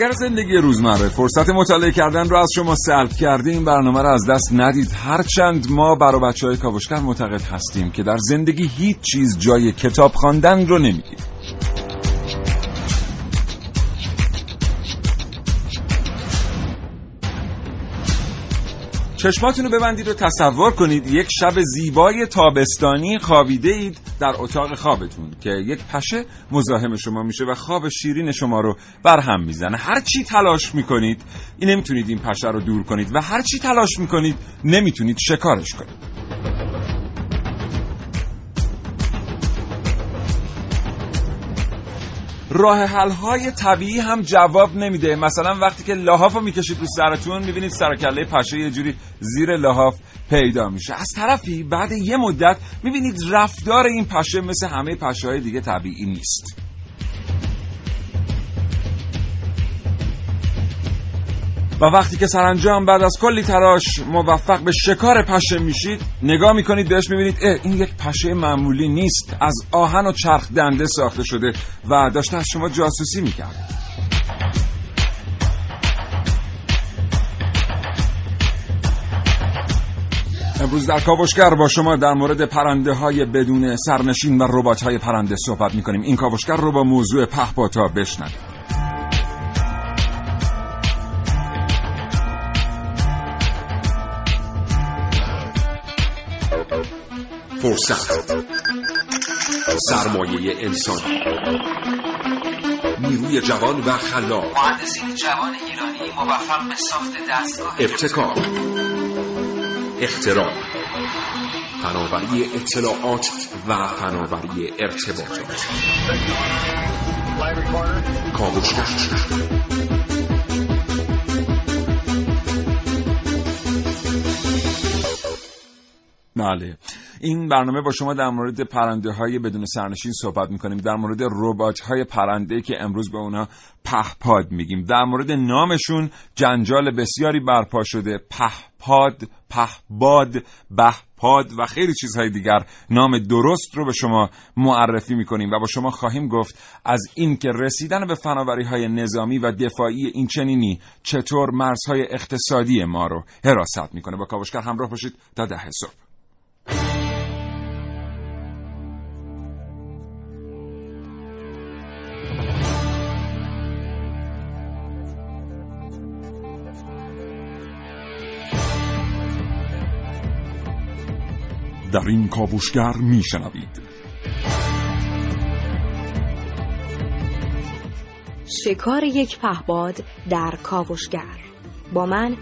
اگر زندگی روزمره فرصت مطالعه کردن رو از شما سلب کرده این برنامه رو از دست ندید. هرچند ما برای بچه های کاوشگر معتقد هستیم که در زندگی هیچ چیز جای کتاب خواندن رو نمی‌گیره چشماتون رو ببندید و تصور کنید یک شب زیبای تابستانی خوابیده اید در اتاق خوابتون که یک پشه مزاحم شما میشه و خواب شیرین شما رو برهم می‌زنه. هر چی تلاش می‌کنید این نمی‌تونید این پشه رو دور کنید و هر چی تلاش می‌کنید نمی‌تونید شکارش کنید. راه حل های طبیعی هم جواب نمیده. مثلا وقتی که لحاف رو می‌کشید رو سرتون می‌بینید سرکله پشه یه جوری زیر لحاف پیدا میشه. از طرفی بعد یه مدت می‌بینید رفتار این پشه مثل همه پشه های دیگه طبیعی نیست. و وقتی که سرانجام بعد از کلی تراش موفق به شکار پشه میشید نگاه می‌کنید بهش می‌بینید اه این یک پشه معمولی نیست. از آهن و چرخ دنده ساخته شده و داشته از شما جاسوسی می‌کرد. امروز در کاوشگر با شما در مورد پرنده های بدون سرنشین و ربات های پرنده صحبت می‌کنیم. این کاوشگر رو با موضوع پهپاتا بشنوید فرصت. سرمایه انسان نیروی جوان و خلاق. مهندسین جوان ایرانی موفق به ساخت دستگاه ابتکار. اختراع. فناوری اطلاعات و فناوری ارتباطات. کاوشگر بله. این برنامه با شما در مورد پرنده های بدون سرنشین صحبت می‌کنیم. در مورد ربات های پرنده که امروز به اونا پهپاد میگیم. در مورد نامشون جنجال بسیاری برپا شده. پهپاد پهباد بهپاد و خیلی چیزهای دیگر. نام درست رو به شما معرفی می‌کنیم و با شما خواهیم گفت از این که رسیدن به فناوری های نظامی و دفاعی این چنینی چطور مرزهای اقتصادی ما رو حراست می‌کنه. با کاوشگر همراه باشید تا ده صبح. در این کاوشگر میشنوید. شکار یک پهباد در کاوشگر. با من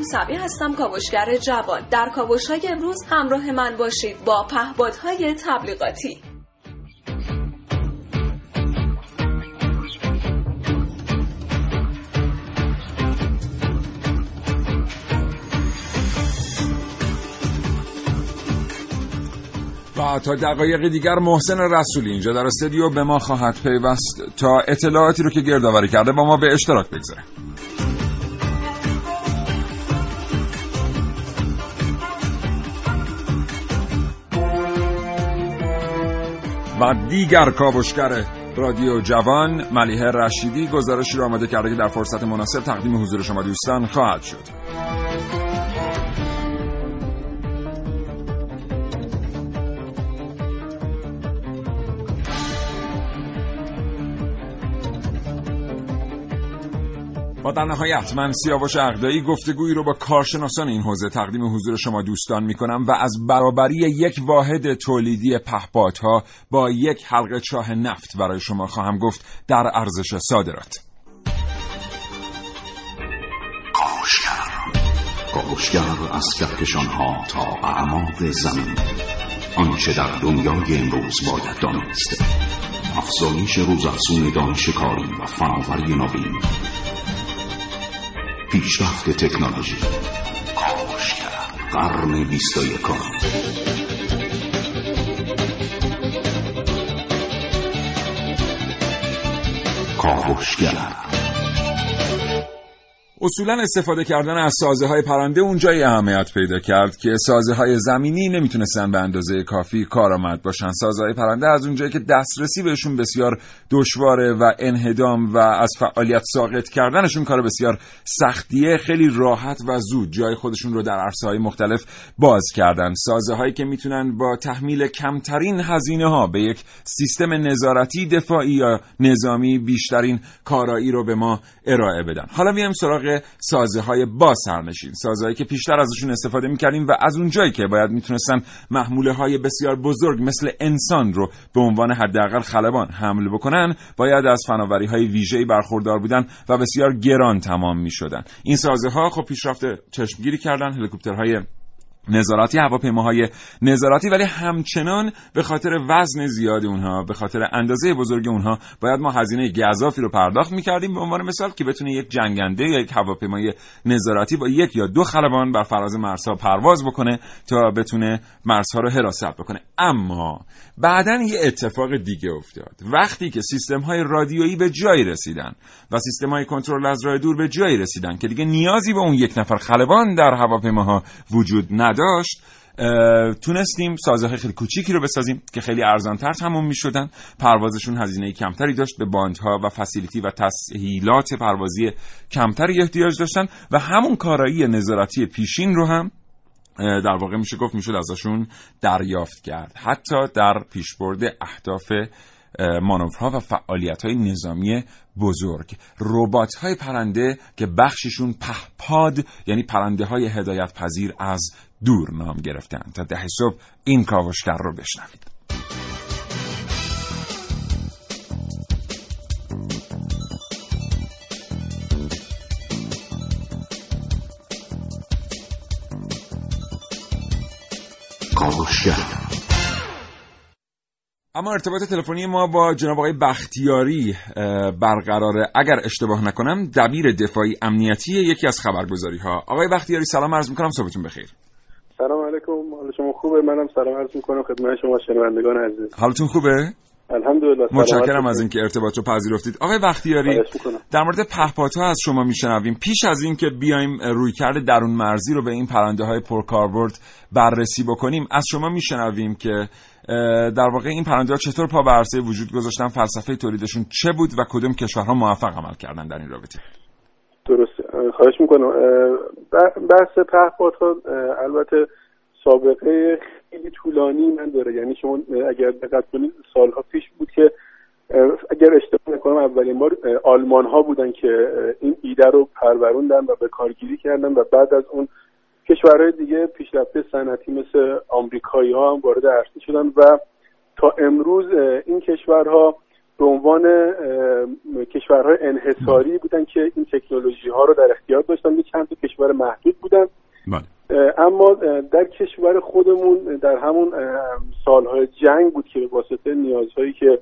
موسوی هستم کاوشگر جوان. در کاوش های امروز همراه من باشید با پهبادهای تبلیغاتی. و تا دقایق دیگر محسن رسولی اینجا در استودیو به ما خواهد پیوست تا اطلاعاتی رو که گردآوری کرده با ما به اشتراک بگذاره و دیگر کاوشگر رادیو جوان ملیه رشیدی گزارشی را آماده کرده که در فرصت مناسب تقدیم حضور شما دوستان خواهد شد. و در نهایت من سیاوش اقدایی گفتگویی رو با کارشناسان این حوزه تقدیم حضور شما دوستان می کنم و از برابری یک واحد تولیدی پهپادها با یک حلقه چاه نفت برای شما خواهم گفت در ارزش صادرات. کاوشگر. از کهکشان ها تا اعماق زمین. آنچه در دنیای امروز باید دانست. افزایش روزافزون دانش کاری و فناوری نوین. پیشرفت تکنولوژی. قرن بیست و یکم. کاوشگر. اصولا استفاده کردن از سازه های پرنده اونجایی اهمیت پیدا کرد که سازه های زمینی نمی‌تونستن به اندازه کافی کارآمد باشن. سازه های پرنده از اونجایی که دسترسی بهشون بسیار دشواره و انهدام و از فعالیت ساقط کردنشون کار بسیار سختیه خیلی راحت و زود جای خودشون رو در عرصه های مختلف باز کردن. سازه هایی که می‌تونن با تحمیل کمترین هزینه ها به یک سیستم نظارتی دفاعی یا نظامی بیشترین کارایی رو به ما ارائه بدن. حالا میایم سراغ سازه های با سرنشین سازه هایی که پیشتر ازشون استفاده می‌کردیم و از اونجایی که باید می‌تونستن محموله های بسیار بزرگ مثل انسان رو به عنوان حداقل خلبان حمل بکنن باید از فناوری های ویژه‌ای برخوردار بودن و بسیار گران تمام می‌شدن. این سازه ها خب پیشرفت چشمگیری کردن هلیکوپترهای نظارتی هواپیماهای نظارتی ولی همچنان به خاطر وزن زیاد اونها به خاطر اندازه بزرگ اونها باید ما هزینه گذافی رو پرداخت می‌کردیم. به عنوان مثال که بتونه یک جنگنده یا یک هواپیمای نظارتی با یک یا دو خلبان بر فراز مرزها پرواز بکنه تا بتونه مرزها رو حراست بکنه. اما بعدا یه اتفاق دیگه افتاد. وقتی که سیستم های رادیویی به جایی رسیدن و سیستم های کنترل از راه دور به جایی رسیدن که دیگه نیازی به اون یک نفر خلبان در هواپیماها وجود نداشت تونستیم سازه خیلی کوچیکی رو بسازیم که خیلی ارزانتر تموم می شدن پروازشون هزینه کمتری داشت به باندها و فسیلیتی و تسهیلات پروازی کمتری احتیاج داشتن و همون کارایی نظارتی پیشین رو هم در واقع میشه گفت می‌شد ازشون دریافت کرد. حتی در پیشبرد اهداف مانورها و فعالیت های نظامی بزرگ. ربات های پرنده که بخششون پهپاد یعنی پرنده های هدایت پذیر از دور نام گرفتن تا ده صبح این کاوشگر رو بشنوید. کاوشگر. اما ارتباط تلفنی ما با جناب آقای بختیاری برقراره. اگر اشتباه نکنم دبیر دفاعی امنیتی یکی از خبرگزاری ها آقای بختیاری سلام عرض می‌کنم. صبحتون بخیر. سلام علیکم. حال شما خوبه؟ منم سلام عرض می‌کنم. خدمت شما شنوندگان عزیز. حالتون خوبه؟ الحمدلله. متشکرم از اینکه ارتباط رو پذیرفتید. آقای بختیاری در مورد پهپادها از شما میشنویم. پیش از اینکه بیایم روی کرده درون مرزی رو به این پرنده های پرکاربرد بررسی بکنیم از شما میشنویم که در واقع این پرنده ها چطور پا به عرصه وجود گذاشتن فلسفه تولیدشون چه بود و کدوم کشورها موفق عمل کردن در این رابطه؟ درست خواهش می‌کنم. بحث پهپادها البته سابقه خیلی طولانی من داره یعنی شما اگر دقت کنید سالها پیش بود که اگر اشتباه نکنم اولین بار آلمان ها بودن که این ایده رو پروروندن و به کارگیری کردن و بعد از اون کشورهای دیگه پیشرفته صنعتی مثل آمریکایی ها هم وارد عرصه شدن و تا امروز این کشورها به عنوان کشورهای انحصاری بودن که این تکنولوژی ها رو در اختیار داشتن یک چند تا کشور محدود بودن. اما در کشور خودمون در همون سالهای جنگ بود که به واسطه نیازهایی که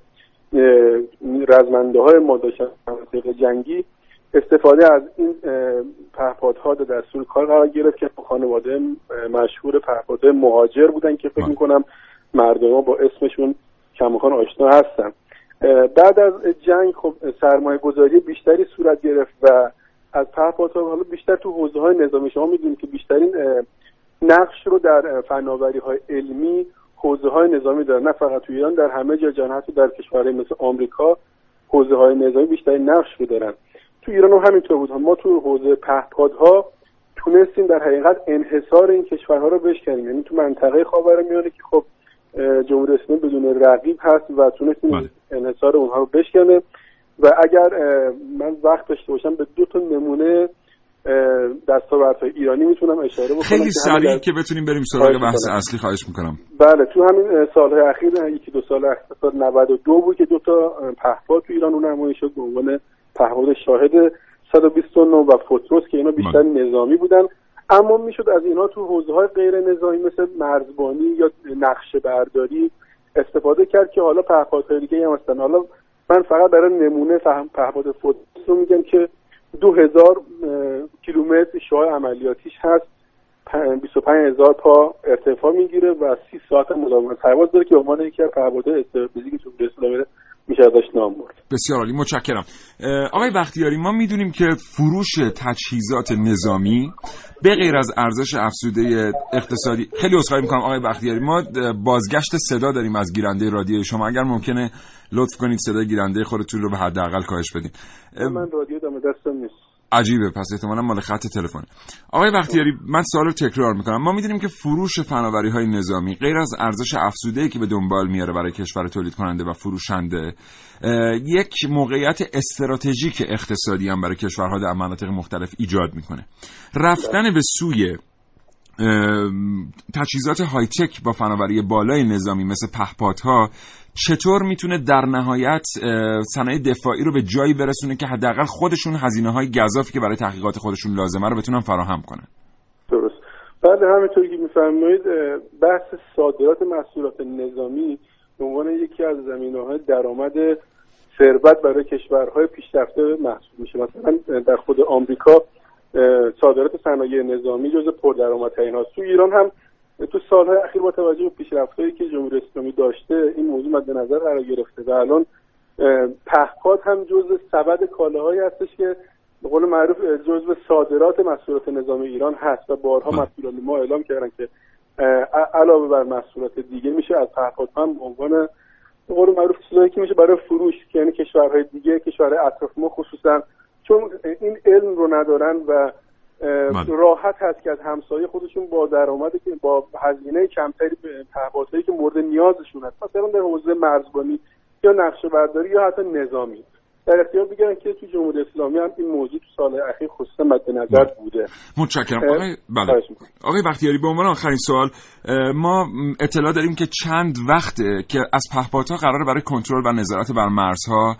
رزمنده های ما داشتن مناطق جنگی استفاده از این پهپادها در دستور کار قرار گرفت که خانواده مشهور پهپادهای مهاجر بودن که فکر می‌کنم مردم ها با اسمشون کماکان آشنا هستن. بعد از جنگ خب سرمایه گذاری بیشتری صورت گرفت و از پهپادها حالا بیشتر تو حوزه های نظامی شما می‌دونید که بیشترین نقش رو در فناوری های علمی حوزه های نظامی دارن. نه فقط تو ایران در همه جا جهان حتی در کشورهای مثل آمریکا حوزه های نظامی بیشتری نقش رو دارن. تو ایران هم همینطور بود ما تو حوزه پهپادها تونستیم در حقیقت انحصار این کشورها رو بشکنیم یعنی تو منطقه خاورمیانه که خب جمهوری اسلامی بدون رقیب هست و تونستیم بله. انحصار اونها رو بشکنه و اگر من وقت داشته باشم به دو تا نمونه دستاوردهای ایرانی می‌تونم اشاره بکنم خیلی سریع در- که بتونیم بریم سراغ بحث. اصلی خواهش می‌کنم بله تو همین سالهای اخیر یکی دو سال اخیر سال 92 بود که دو تا پهپاد تو ایران نمایی شد به عنوان پهپاد شاهد 129 و فوتروس که اینا بیشتر نظامی بودن. اما می‌شد از اینها تو حوزه های غیر نظامی مثل مرزبانی یا نقشه برداری استفاده کرد که حالا پهپادهای دیگه هم هستن. حالا من فقط برای نمونه پهپاد فوتروس رو میگم که 2000 کیلومتر شاه عملیاتیش هست. 25 هزار پا ارتفاع می‌گیره و 30 ساعت مداومت پرواز داره که به عنوان یکی از پهپادهای استراتژیک جمهوری اسلامی میشه ازش نام برد. بسیار عالی متشکرم. آقای بختیاری ما می‌دونیم که فروش تجهیزات نظامی به غیر از ارزش افزوده اقتصادی خیلی عذرخواهی می‌کنم آقای بختیاری ما بازگشت صدا داریم از گیرنده رادیو شما. اگر ممکنه لطف کنید صدای گیرنده خودتون رو به حداقل کاهش بدین. اه، من رادیو دم دستم نیست. عجیبه. پس احتمالا مال خط تلفن. آقای بختیاری من سوال رو تکرار می‌کنم. ما می‌دونیم که فروش فناوری های نظامی غیر از ارزش افزوده که به دنبال میاره برای کشور تولید کننده و فروشنده یک موقعیت استراتژیک اقتصادی هم برای کشورها در مناطق مختلف ایجاد می‌کنه. رفتن به سوی تجهیزات های تک با فناوری بالای نظامی مثل پهپادها چطور می‌تونه در نهایت صنایع دفاعی رو به جایی برسونه که حداقل خودشون هزینه های گذافی که برای تحقیقات خودشون لازمه رو بتونن فراهم کنن؟ درست. بله همینطوری که میفرمایید بحث صادرات محصولات نظامی به عنوان یکی از زمینه های درآمد ثروت برای کشورهای پیشرفته محسوب میشه. مثلا در خود آمریکا صادرات صنایع نظامی جز پردرآمدترین هاست. تو ایران هم تو سالهای اخیر با توجه به پیشرفتهایی که جمهوری اسلامی داشته این موضوع مد نظر قرار گرفته و الان پهپاد هم جزء سبد کالاهایی هستش که به قول معروف جزء صادرات محصولات نظام ایران هست و بارها بله. مسئولان ما اعلام کردن که علاوه بر محصولات دیگه میشه از پهپاد هم به عنوان به قول معروف چیزایی که میشه برای فروش یعنی کشورهای دیگه کشورهای اطراف ما خصوصا چون این علم رو ندارن و. راحت هست که از همسایه خودشون با درآمدی که با هزینه کمتری به پهپادهایی که مورد نیازشون هست مثلا در حوزه مرزبانی یا نقشه برداری یا حتی نظامی. در اختیار بگیرن که تو جمهوری اسلامی هم این موضوع تو سال اخیر خصوصا مد نظر بوده. متشکرم. آقای بله. آقای بختیاری به عنوان آخرین سوال ما اطلاع داریم که چند وقته که از پهپادها قراره برای کنترل و نظارت بر مرزها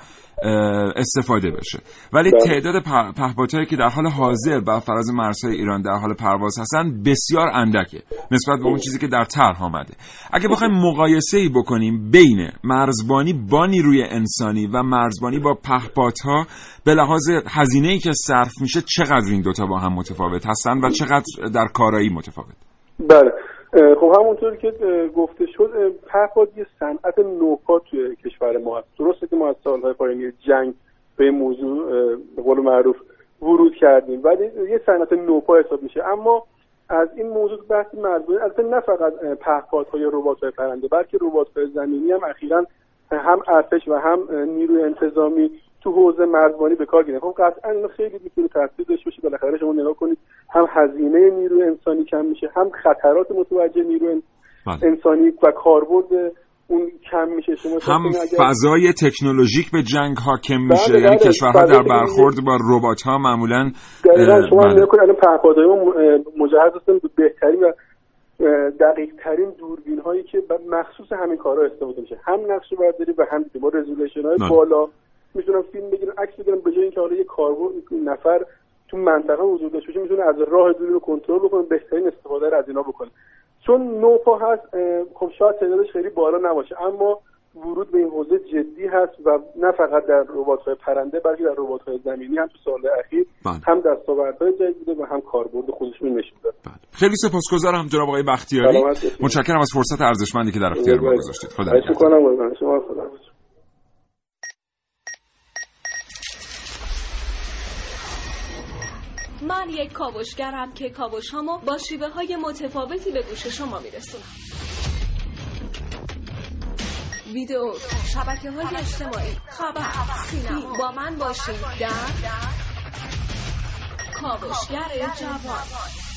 استفاده بشه. ولی بله. تعداد پهپادهایی که در حال حاضر بر فراز مرزهای ایران در حال پرواز هستن بسیار اندکه نسبت به اون چیزی که در طرح آمده. اگه بخوایم مقایسه ای بکنیم بین مرزبانی با نیروی انسانی و مرزبانی با پهپادها به لحاظ هزینه ای که صرف میشه چقدر این دوتا با هم متفاوت هستن و چقدر در کارایی متفاوت؟ بله. خب همونطور که گفته شد پهپاد یه صنعت نوپا توی کشور ما هست. درسته که ما از سالهای پایانی جنگ به موضوع به قول معروف ورود کردیم ولی یه صنعت نوپا حساب میشه. اما از این موضوع بحث مرزبانی البته نه فقط اه، پهپادها یا ربات‌های پرنده بلکه ربات‌های زمینی هم اخیرا هم ارتش و هم نیروی انتظامی تو حوزه مرزبانی به کار گرفتن خب قطعا اینا خیلی می‌تونه تاثیر داشته باشه بالاخره شما نگاه کنید هم هزینه نیروی انسانی کم میشه هم خطرات متوجه نیروی ان- بله. انسانی و کاربرد اون کم میشه شما هم اگر- فضای تکنولوژیک به جنگ حاکم میشه بله، یعنی بله. کشورها در برخورد با ربات ها معمولا شما بله. نگاه کنید الان پهپادهای ما مجهز هستن به بهترین و دقیق ترین دوربین هایی که مخصوص همین کارها استفاده میشه هم نقشه برداری و هم با رزولوشن های. بالا می‌تونن فیلم بگیرن عکس بگیرن به جای اینکه حالا یه کاربر نفر تو منطقه حضور داشته باشه می‌تونه از راه دور رو کنترل بکنه بهترین استفاده رو از اینا بکنه چون نوپا هست خب شاید تعدادش خیلی بالا نباشه اما ورود به این حوزه جدی هست و نه فقط در ربات‌های پرنده بلکه در ربات‌های زمینی هم تو سال اخیر بله. هم دستاوردهای جدید بوده و هم کاربرد خودشون نشون داد بله. خیلی سپاسگزارم جناب آقای بختیاری. متشکرم از فرصت ارزشمندی که در اختیار ما گذاشتید خدا نگهدار. من یک کاوشگرم که کاوش هامو با شیوه های متفاوتی به گوش شما میرسونم. ویدیو شبکه های اجتماعی خبر سینما. با من باشید در کاوشگر جوان.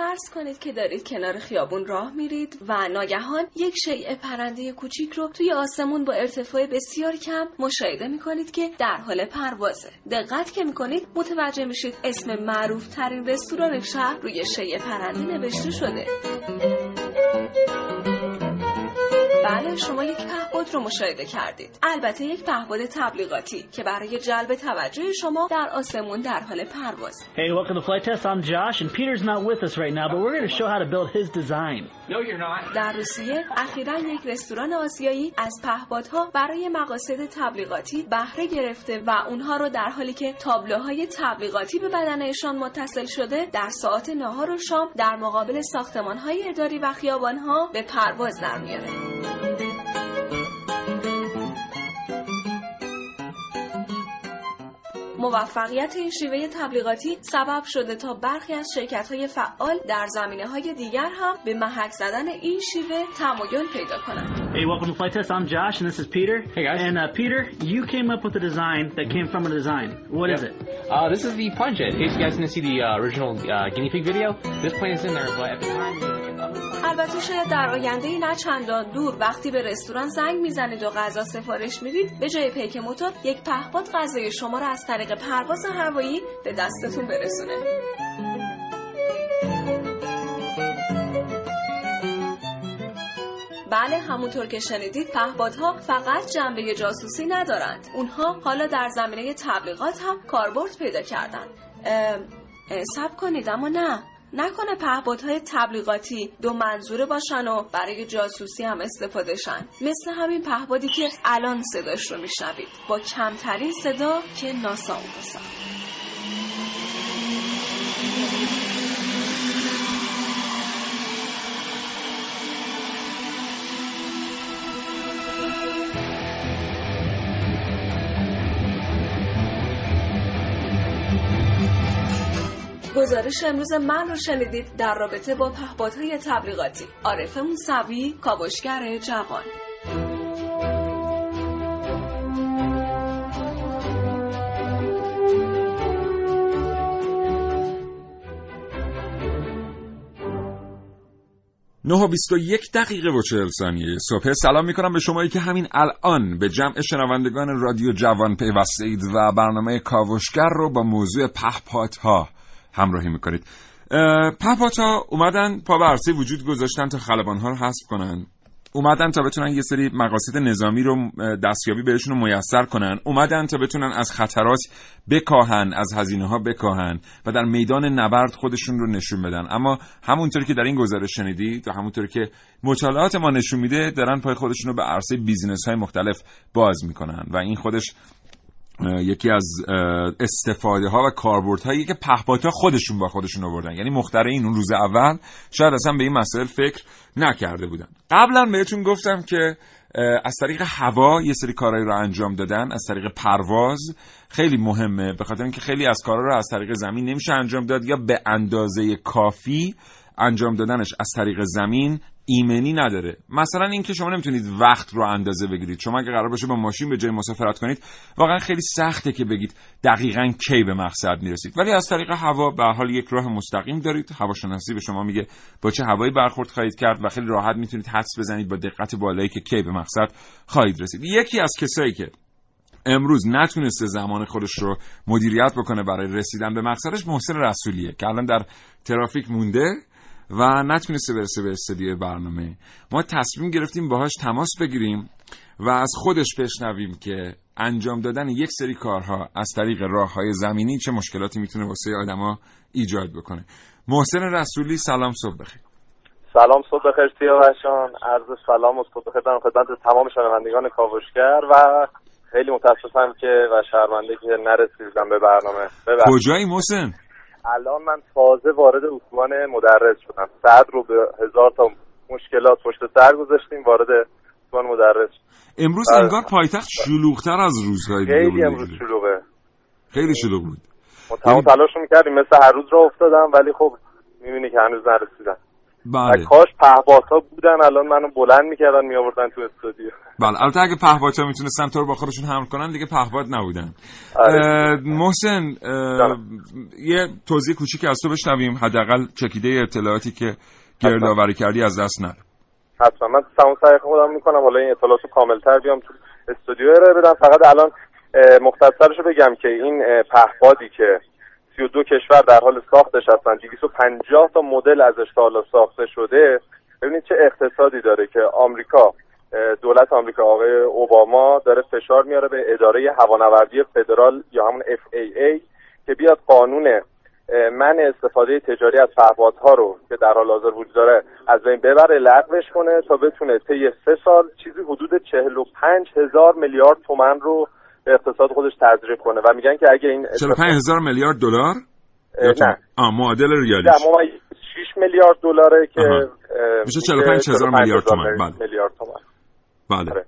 فرض کنید که دارید کنار خیابون راه میرید و ناگهان یک شیء پرنده کوچیک رو توی آسمون با ارتفاع بسیار کم مشاهده می‌کنید که در حال پروازه. دقت که می‌کنید متوجه میشید اسم معروف ترین رستوران شهر روی شیء پرنده نوشته شده. بله شما یک پهپاد رو مشاهده کردید البته یک پهپاد تبلیغاتی که برای جلب توجه شما در آسمون در حال پرواز Hey, welcome to Flight Test. I'm Josh, and Peter's not with us right now, but we're going to show how to build his design. No, you're not. در روسیه اخیرا یک رستوران آسیایی از پهپادها برای مقاصد تبلیغاتی بهره گرفته و اونها رو در حالی که تابلوهای تبلیغاتی به بدنشان متصل شده در ساعات نهار و شام در مقابل ساختمانهای اداری و خیابانها به پرواز در میاره موفقیت این شیوه تبلیغاتی سبب شده تا برخی از شرکت های فعال در زمینه های دیگر هم به محک زدن این شیوه تمایل پیدا کنند. Hey, welcome to Flight Test. I'm Josh, and this is Peter. Hey, guys. And uh, Peter, you came up with a design that came from a design. What is it? Uh, this is the plunge jet. In case you guys didn't see the uh, original uh, guinea pig video, this plane is in there, but at the time, البته شاید در آینده نه چندان دور وقتی به رستوران زنگ می‌زنید و غذا سفارش می‌دید به جای پیک موتور یک پهپاد غذای شما را از طریق پرواز هوایی به دستتون برسونه. بله همونطور که شنیدید پهپادها فقط جنبه جاسوسی ندارند. اونها حالا در زمینه تبلیغات هم کاربرد پیدا کردن سب کنید اما نه. نکنه پهپادهای تبلیغاتی دو منظوره باشن و برای جاسوسی هم استفاده شن. مثل همین پهپادی که الان صداش رو میشنوید. با کمترین صدا که ناسا اون گزارش امروز من رو شنیدید در رابطه با پهپادهای تبلیغاتی. عارف موسوی کاوشگر جوان. نه و 21 دقیقه و 40 ثانیه صبح. سلام می‌کنم به شمایی که همین الان به جمع شنوندگان رادیو جوان پیوسته اید و برنامه کاوشگر رو با موضوع پهپادها همراهی می‌کنید. پهپادها اومدن پا به عرصه وجود گذاشتن تا خلبانها رو حذف کنن. اومدن تا بتونن یه سری مقاصد نظامی رو دستیابی بهشون رو میسر کنن. اومدن تا بتونن از خطرات بکاهن از هزینه ها بکاهن و در میدان نبرد خودشون رو نشون بدن. اما همونطور که در این گزارش شنیدید و همونطور که مطالعات ما نشون میده دارن پای خودشون رو به عرصه بیزینس های مختلف باز می‌کنن و این خودش یکی از استفاده ها و کاربرد هایی که پهپادها خودشون با خودشون آوردن. یعنی مخترعین اون روز اول شاید اصلا به این مسائل فکر نکرده بودن. قبلا بهتون گفتم که از طریق هوا یه سری کارهایی رو انجام دادن از طریق پرواز. خیلی مهمه به خاطر اینکه خیلی از کارها رو از طریق زمین نمیشه انجام داد. یا به اندازه کافی انجام دادنش از طریق زمین ایمنی نداره. مثلا اینکه شما نمی‌تونید وقت رو اندازه بگیرید. شما اگه قرار باشه با ماشین به جای مسافرت کنید واقعا خیلی سخته که بگید دقیقا کی به مقصد می‌رسید. ولی از طریق هوا به حال یک راه مستقیم دارید. هواشناسی به شما میگه با چه هوایی برخورد خواهید کرد و خیلی راحت می‌تونید حدس بزنید با دقت بالایی که کی به مقصد خواهید رسید. یکی از کسایی که امروز نتونسته زمان خودش رو مدیریت بکنه برای رسیدن به مقصدش محسن رسولیه که الان در ترافیک مونده. و نتونسته برسه به استدیو برنامه. ما تصمیم گرفتیم باهاش تماس بگیریم و از خودش بشنویم که انجام دادن یک سری کارها از طریق راه های زمینی چه مشکلاتی می‌تونه واسه آدما ایجاد بکنه. محسن رسولی سلام صبح بخیر. سلام صبح بخیر سیاوشان عرض سلام و صبح بخیر دارم خدمت تمام شنوندگان کاوشگر و خیلی متاسفم که و شرمنده که نرسیدم به برنامه. کجایی محسن؟ الان من تازه وارد اتوبان مدرس شدم. سعد رو به هزار تا مشکلات پشت سر گذاشتیم وارد اتوبان مدرس شدم. امروز بله. انگار پایتخت شلوغتر از روزهای دیگه خیلی بود امروز شلوغه. خیلی شلوغ بود. ما تمام تلاش می‌کردیم مثل هر روز را افتادم ولی خب می‌بینی که هنوز نرسیدم. بله. و کاش پهپادها بودن الان منو بلند می‌کردن میآوردن تو استودیو. بله. البته اگه پهپادها می‌تونستن تو رو با خودشون حمل کنن دیگه پهپاد نبودن. آره. محسن اه،. یه توضیح کوچیک از تو بشنویم. حداقل چکیده اطلاعاتی که گردآوری کردی از دست نره حتما. من تمام سعی خودم می‌کنم. حالا این اطلاعات رو کاملتر بیام تو استودیو ارائه بدم. فقط الان مختصرش رو بگم که این پهپادی که 32 کشور در حال ساختش هستن 250 تا مدل ازش تا حالا ساخته شده. ببینید چه اقتصادی داره که آمریکا دولت آمریکا آقای اوباما داره فشار میاره به اداره هوانوردی فدرال یا همون FAA که بیاد قانون منع استفاده تجاری از پهپادها رو که در حال حاضر وجود داره از بین ببره لغوش کنه تا بتونه طی سه سال چیزی حدود 45 هزار میلیارد تومن رو اقتصاد خودش تزریق کنه. و میگن که اگه این 45 هزار میلیارد دلار؟ نه. معادل ممیز 6 میلیارد دلاره که میشه 45 هزار میلیارد تومن، بله. میلیارد تومن بله. آره.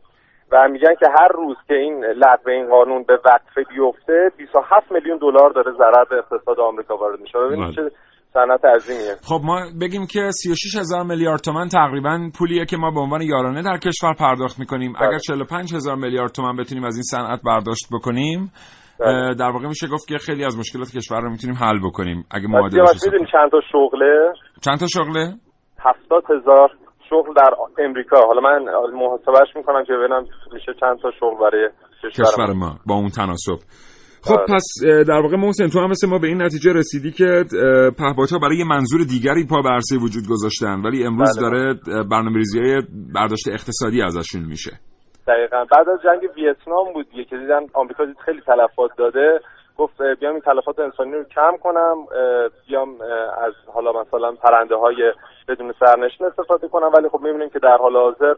و میگن که هر روز که این لغو این قانون به وقفه بیفته 27 میلیون دلار داره ضرر به اقتصاد آمریکا وارد میشه. ببینید بله. چه صنعت عظیمیه. خب ما بگیم که 36 هزار میلیارد تومن تقریبا پولیه که ما به عنوان یارانه در کشور پرداخت می‌کنیم. بله. اگر 45 هزار میلیارد تومن بتونیم از این صنعت برداشت بکنیم بله. در واقع میشه گفت که خیلی از مشکلات کشور رو می‌تونیم حل بکنیم. اگه معادلش می‌دونی چند تا شغله؟ چند تا شغله؟ 70 هزار شغل در امریکا. حالا من محاسبهش می‌کنم که ببینم میشه چند تا شغل برای کشور, ما. ما با اون تناسب. خب آره. پس اه، در واقع محسن تو هم مثل ما به این نتیجه رسیدی که پهپادها برای یه منظور دیگری پا به عرصه وجود گذاشتن ولی امروز بله. داره برنامه‌ریزی های برداشت اقتصادی ازشون میشه دقیقا بعد از جنگ ویتنام بود دیگه که دیدن آمریکا دید خیلی تلفات داده گفت بیام این تلفات انسانی رو کم کنم بیام از حالا مثلا پرنده های بدون سرنشین استفاده کنم ولی خب می‌بینیم که در حال حاضر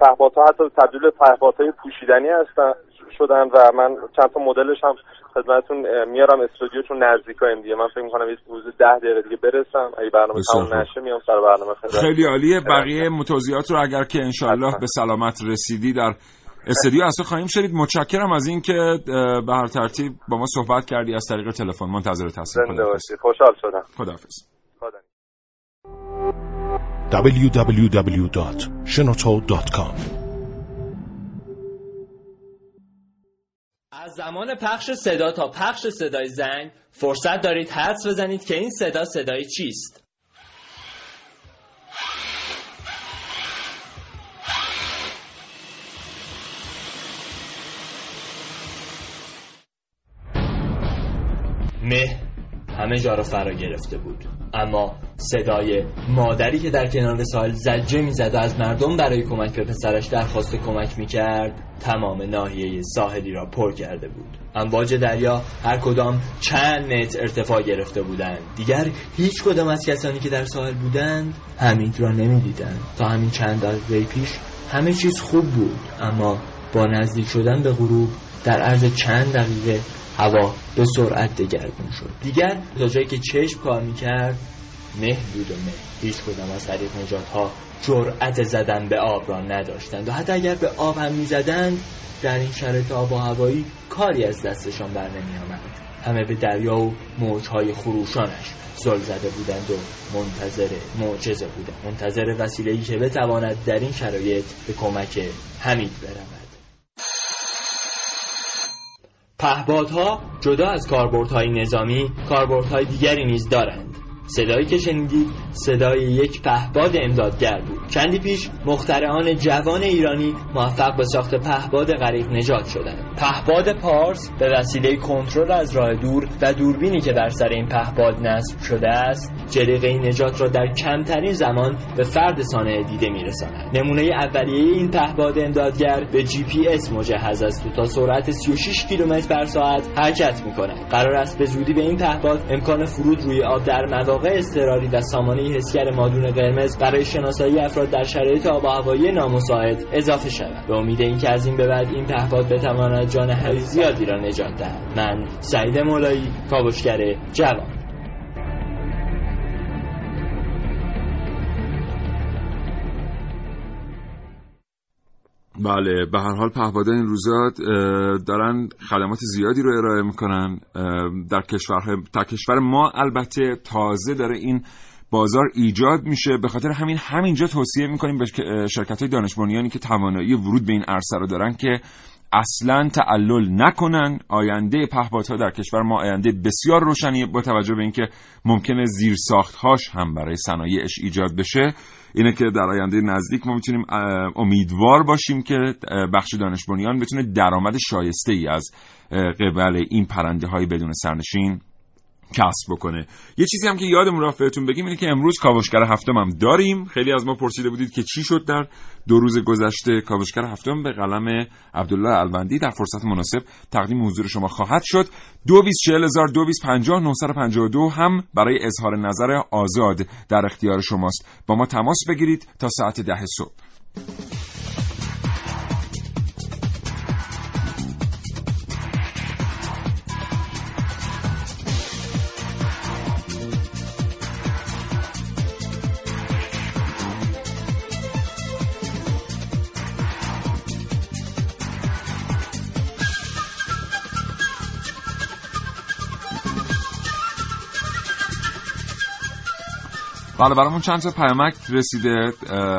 پهپادها حتی تبدیل پهپادهای پوشیدنی هستن شدن و من چند تا مدلش هم خدمتتون میارم استودیو چون نزدیکایم دیگه. من فکر می‌کنم یه حدود 10 دقیقه دیگه برسم. اگه برنامه تموم. نشه میام سر برنامه خدمت. خیلی عالیه. بقیه متوضیحات رو اگر که انشالله. به سلامت رسیدی در استودیو تو خواهیم شدید متشکرم از اینکه به هر ترتیب با ما صحبت کردی از طریق تلفن. منتظر باشید خوشحال شدم. خداحافظ. خدا www.shenoto.com زمان پخش صدا تا پخش صدای زنگ فرصت دارید حدس بزنید که این صدا صدای چیست. مه. همه جا را فرا گرفته بود. اما صدای مادری که در کنار ساحل زجه می‌زد و از مردم برای کمک به پسرش درخواست کمک می‌کرد تمام ناحیه ساحلی را پر کرده بود. امواج دریا هر کدام چند متر ارتفاع گرفته بودند. دیگر هیچ کدام از کسانی که در ساحل بودند حمید را نمی‌دیدند. تا همین چند دقیقه پیش همه چیز خوب بود اما با نزدیک شدن به غروب در عرض چند دقیقه هوا به سرعت دگرگون شد. دیگر تا جایی که چشم کار می‌کرد مه بود و مه هیچ کدام از طریق نجات ها جرأت زدن به آب را نداشتند و حتی اگر به آب هم می‌زدند در این شرایط آب و هوایی کاری از دستشان بر نمی آمد. همه به دریا و موجهای خروشانش زل زده بودند و منتظر معجزه بودند. منتظر وسیله‌ای که بتواند در این شرایط به کمک حمید برود. پهپادها جدا از کاربردهای نظامی کاربردهای دیگری نیز دارند. صدایی که شنیدید صدای یک پهپاد امدادگر بود. چندی پیش مخترعان جوان ایرانی موفق به ساخت پهپاد غریق نجات شدند. پهپاد پارس به وسیله کنترل از راه دور و دوربینی که بر سر این پهپاد نصب شده است جلیقه نجات را در کمترین زمان به فرد سانحه دیده میرساند. نمونه اولیه این پهپاد امدادگر به جی پی اس مجهز است و تا سرعت 36 کیلومتر بر ساعت حرکت می‌کند. قرار است به زودی به این پهپاد امکان فرود روی آب در مواقع اضطراری و سامانه حسگر مادون قرمز برای شناسایی افراد در شرایط آب و هوایی نامساعد اضافه شود. به امید اینکه از این به بعد این پهپاد بتواند جان خیلی زیادی را نجات دهد. من سعید مولایی کاوشگر جوان. بله به هر حال پهپادها این روزا دارن خدمات زیادی رو ارائه می‌کنن. در کشور در کشور ما البته تازه داره این بازار ایجاد میشه. به خاطر همین همینجا توصیه می‌کنیم به شرکت های دانش بنیانی که توانایی ورود به این عرصه رو دارن که اصلا تعلل نکنن. آینده پهپادها در کشور ما آینده بسیار روشنی با توجه به اینکه ممکنه زیر ساختهاش هم برای صنایعش ایجاد بشه. اینه که در آینده نزدیک ما می‌تونیم امیدوار باشیم که بخش دانش بنیان بتونه درآمد شایسته ای از قبل این پرنده های بدون سرنشین کسب بکنه. یه چیزی هم که یادمون رفت بهتون بگیم اینه که امروز کاوشگر هفتم هم داریم. خیلی از ما پرسیده بودید که چی شد در دو روز گذشته. کاوشگر هفتم به قلم عبدالله الوندی در فرصت مناسب تقدیم حضور شما خواهد شد. دو هم برای اظهار نظر آزاد در اختیار شماست. با ما تماس بگیرید تا ساعت ده صبح. بله برامون چند تا پیامک رسیده.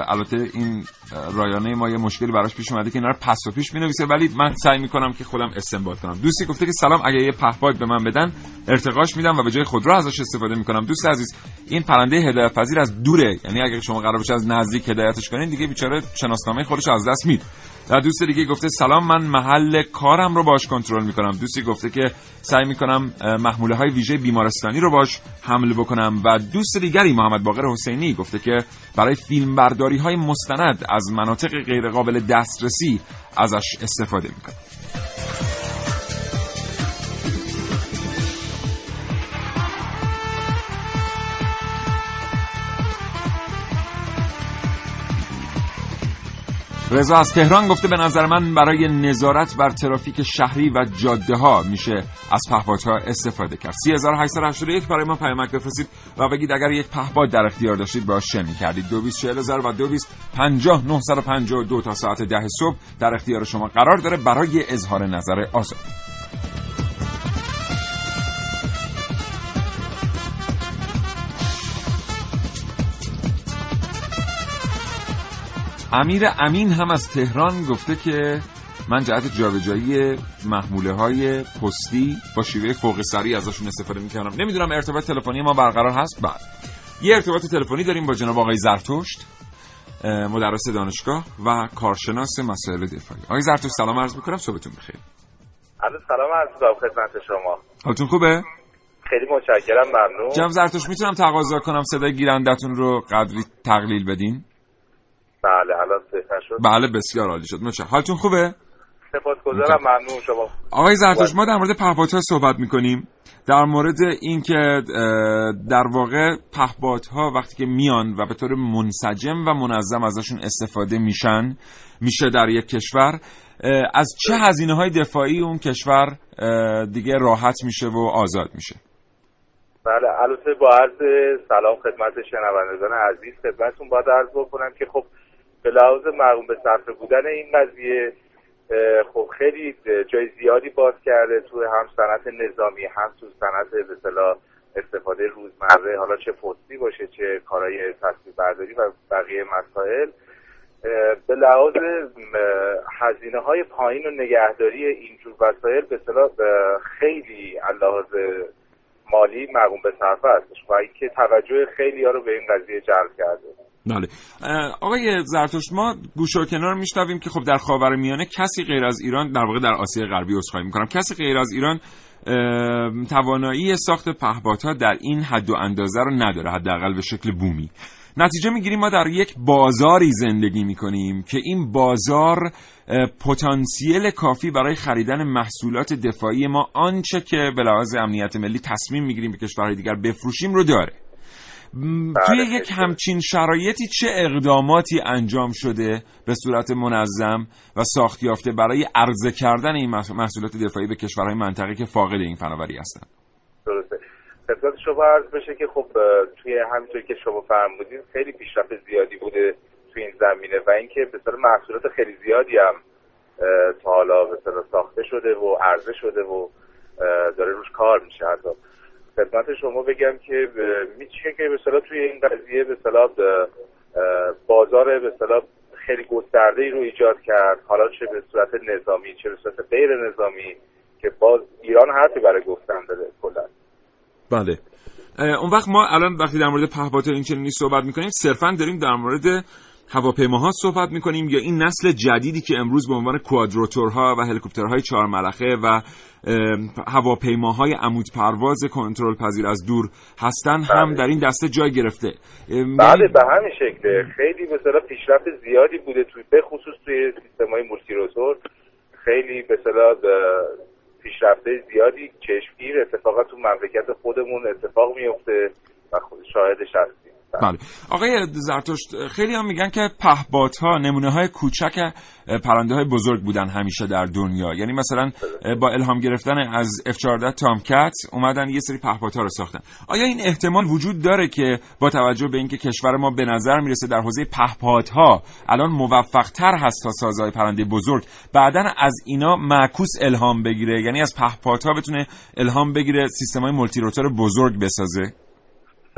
البته این رایانه ما یه مشکلی براش پیش اومده که اینا رو پس و پیش می‌نویسه. ولی من سعی می‌کنم که خودم استنباط کنم. دوستی گفته که سلام اگه یه پهپاد به من بدن ارتقاش میدم و به جای خودرو ازش استفاده می‌کنم. دوست عزیز این پرنده هدایت پذیر از دوره. یعنی اگه شما قرار بشه از نزدیک هدایتش کنین دیگه بیچاره شناسنامه خودش از دست میده. و دوست دیگه گفته سلام من محل کارم رو باش کنترل می‌کنم. دوستی گفته که سعی می‌کنم محموله های ویژه بیمارستانی رو باش حمل بکنم. و دوست دیگری محمد باقر حسینی گفته که برای فیلم برداری های مستند از مناطق غیرقابل دسترسی ازش استفاده می‌کنم. رضا از تهران گفته به نظر من برای نظارت بر ترافیک شهری و جاده ها میشه از پهپادها استفاده کرد. 3881 برای ما پیامک بفرستید و بگید اگر یک پهپاد در اختیار داشتید با چه می‌کردید. 224000 و 2250952 تا ساعت ده صبح در اختیار شما قرار داره برای اظهار نظر آزاد. امیر امین هم از تهران گفته که من جهت جابجایی محموله های پستی با شیوه فوق سری ازشون استفاده می‌کنم نمی‌دونم ارتباط تلفنی ما برقرار هست؟ بعد یه ارتباط تلفنی داریم با جناب آقای زرتشت مدرس دانشگاه و کارشناس مسائل دفاعی. آقای زرتشت سلام عرض می‌کنم. صبحتون بخیر. سلام عرض می‌کنم. خدمت شما. حالتون خوبه؟ خیلی متشکرم ممنون. جناب زرتشت می‌تونم تقاضا کنم صدای گیرندتون رو قدری تقلیل بدین؟ بله الان بهتر شد بله بسیار عالی شد. مچه حالتون خوبه؟ سپاسگزارم. ممنون شما. آقای زرتوش ما در مورد پهپادها صحبت می‌کنیم. در مورد اینکه در واقع پهپادها وقتی که میان و به طور منسجم و منظم ازشون استفاده میشن میشه در یک کشور. از چه هزینه های دفاعی اون کشور دیگه راحت میشه و آزاد میشه؟ بله البته با عرض سلام خدمت شنوندگان عزیز خدمتتون باید عرض بکنم که خب به لحاظ مرغوم به صرفه بودن این قضیه خب خیلی جای زیادی باز کرده تو هم صنعت نظامی هم تو صنعت به استفاده روزمره حالا چه پستی باشه چه کارهای تصویر برداری و بقیه مسائل. به لحاظ هزینه های پایین و نگهداری اینجور وسایل به خیلی لحاظ مالی مرغوم به صرفه هستش و اینکه توجه خیلی ها رو به این قضیه جلب کرده. بله. آقای زرتشت ما گوش و کنار میشنویم که خب در خاور میانه کسی غیر از ایران در واقع در آسیا غربی عذرخواهی می‌کنم. کسی غیر از ایران توانایی ساخت پهپادها در این حد و اندازه رو نداره حداقل به شکل بومی. نتیجه می‌گیریم ما در یک بازاری زندگی می‌کنیم که این بازار پتانسیل کافی برای خریدن محصولات دفاعی ما آنچه که به لحاظ امنیت ملی تصمیم می‌گیریم به کشورهای دیگر بفروشیم رو داره. توی بله، یک همچین شرایطی چه اقداماتی انجام شده به صورت منظم و ساخت یافته برای عرضه کردن این محصولات دفاعی به کشورهای منطقه که فاقد این فناوری هستند درسته. خدمت شما عرض بشه که خب توی همینطور که شما فرمودین خیلی پیشرفت زیادی بوده توی این زمینه و اینکه به محصولات خیلی زیادی هم تا حالا به ساخته شده و عرضه شده و داره روش کار میشه حتی. خدمت شما بگم که میشه که مثلا توی این قضیه به بازار به خیلی گسترده ای رو ایجاد کرد. حالا چه به صورت نظامی چه به صورت غیر نظامی که باز ایران حرفی برای گفتن داره کلا. بله. اون وقت ما الان وقتی در مورد پهپاد این چنینی صحبت می‌کنیم صرفا داریم در مورد هواپیماها صحبت می‌کنیم یا این نسل جدیدی که امروز به عنوان کوادروتورها و هلیکوپترهای چهار ملخه و اه، هواپیماهای عمود پرواز کنترل پذیر از دور هستن هم در این دسته جای گرفته. بله به همین شکله. خیلی مثلا پیشرفت زیادی بوده توی به خصوص توی سیستم های خیلی به پیشرفته زیادی چشمگیر اتفاقا تو مملکت خودمون اتفاق میفته و شاهدش هستیم بله. آقای زرتشت خیلی هم میگن که پهپادها نمونه های کوچک پرنده های بزرگ بودن همیشه در دنیا. یعنی مثلا با الهام گرفتن از F14 تامکت اومدن یه سری پهپادها رو ساختن. آیا این احتمال وجود داره که با توجه به اینکه کشور ما به نظر می‌رسه در حوزه پهپادها الان موفق تر هست تا سازهای پرنده بزرگ بعدا از اینا معکوس الهام بگیره؟ یعنی از پهپادها بتونه الهام بگیره سیستم های مولتی روتور بزرگ بسازه؟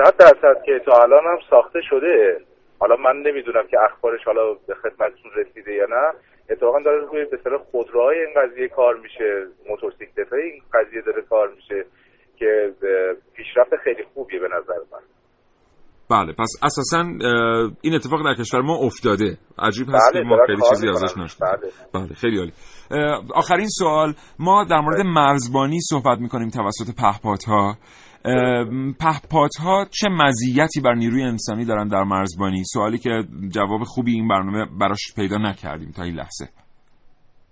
صد درصد که تا الان هم ساخته شده. حالا من نمی‌دونم که اخبارش حالا به خدمتتون رسیده یا نه. اتفاقا داره روی به اصطلاح خودروهای این قضیه کار میشه. موتورسیکلت های این قضیه داره کار میشه که پیشرفت خیلی خوبیه به نظر من. بله پس اساسا این اتفاق در کشور ما افتاده. عجیب هست بله که ما خیلی چیزی. ازش نشنیدیم. بله. بله خیلی عالی. آخرین سوال. ما در مورد مرزبانی صحبت می‌کنیم توسط پهپادها. پهپادها چه مزیتی بر نیروی انسانی دارن در مرزبانی سوالی که جواب خوبی این برنامه براش پیدا نکردیم تا این لحظه.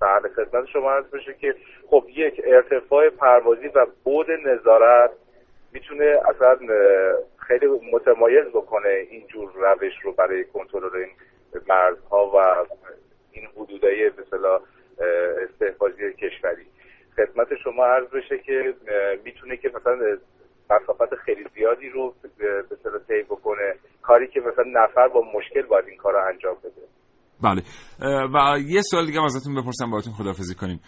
بله خدمت شما عرض بشه که خب یک ارتفاع پروازی و بود نظارت می‌تونه اصلا خیلی متمایز بکنه اینجور روش رو برای کنترل این مرزها و این اصطلاح اه، استحفاظی کشوری. خدمت شما عرض بشه که می‌تونه که مثلا مسافت خیلی زیادی رو به اصطلاح طی بکنه. کاری که مثلا نفر با مشکل باید این کار رو انجام بده. بله. و یه سوال دیگه ازتون بپرسم باهاتون خدافزی کنیم.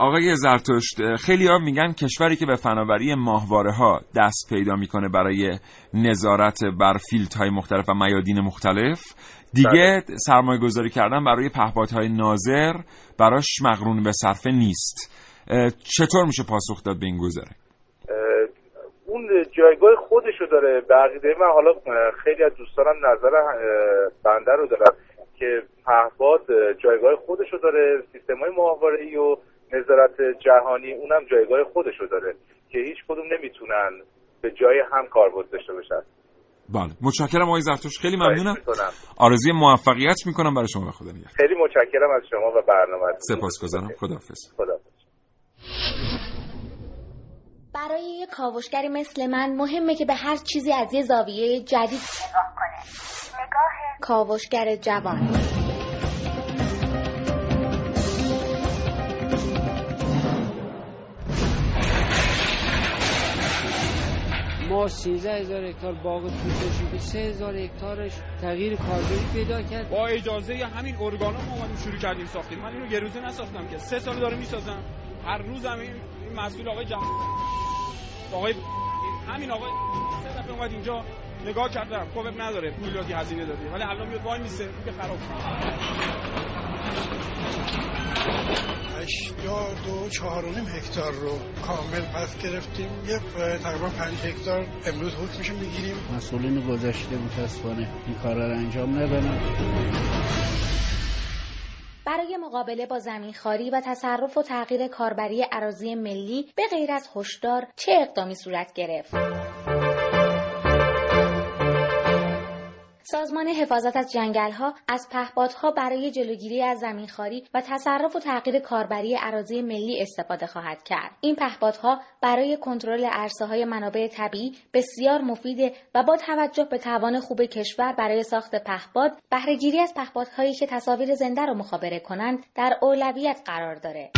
آقای زرتشت خیلی ها میگن کشوری که به فناوری ماهواره ها دست پیدا می‌کنه برای نظارت بر فیلت های مختلف و میادین مختلف. دیگه سرمایه گذاری کردن برای پهپادهای ناظر براش مقرون به صرفه نیست. چطور میشه پاسخ داد به این گذاره اون جایگاه خودشو داره به عقیده من. حالا خیلی از دوستانم نظر بنده رو دارن که پهپاد اه، جایگاه خودشو داره سیستم های ای و نظارت جهانی اونم جایگاه خودشو داره که هیچ کدوم نمی‌تونن به جای هم کاربرد داشته باشن. بله. متشکرم آقای زرتشت. خیلی ممنونم. آرزوی موفقیت می‌کنم برای شما. و خدا نگهدار. خیلی متشکرم از شما و برنامه سپاسگزارم. خداحافظ. خدا برای یه کاوشگری مثل من مهمه که به هر چیزی از یه زاویه جدید نگاه کنه. نگاه کاوشگر جوان. ما 13 هزار هکتار باغ توت که 3 هزار هکتارش تغییر کاربردی پیدا کرد. با اجازه همین ارگانا ما اومدیم شروع کردیم ساختیم. من اینو یه روزه نساختم که سه سال داره می‌سازم. هر روز هم این این مسئول آقای جم... آقای همین آقای سه دفعه اومد اینجا نگاه کردم خب اب نداره پول که هزینه دادی ولی الان میاد وای میسه که خراب هشتاد و چهار و نیم هکتار رو کامل پس گرفتیم. یه تقریبا پنج هکتار امروز حکمشو می‌گیریم. مسئولین گذشته متاسفانه این کار رو انجام ندادن. برای مقابله با زمینخواری و تصرف و تغییر کاربری اراضی ملی به غیر از هشدار چه اقدامی صورت گرفت؟ سازمان حفاظت از جنگل‌ها از پهپادها برای جلوگیری از زمینخواری و تصرف و تغییر کاربری اراضی ملی استفاده خواهد کرد. این پهپادها برای کنترل عرصه‌های منابع طبیعی بسیار مفیده و با توجه به توان خوب کشور برای ساخت پهپاد، بهرهگیری از پهپادهایی که تصاویر زنده را مخابره کنند در اولویت قرار داره.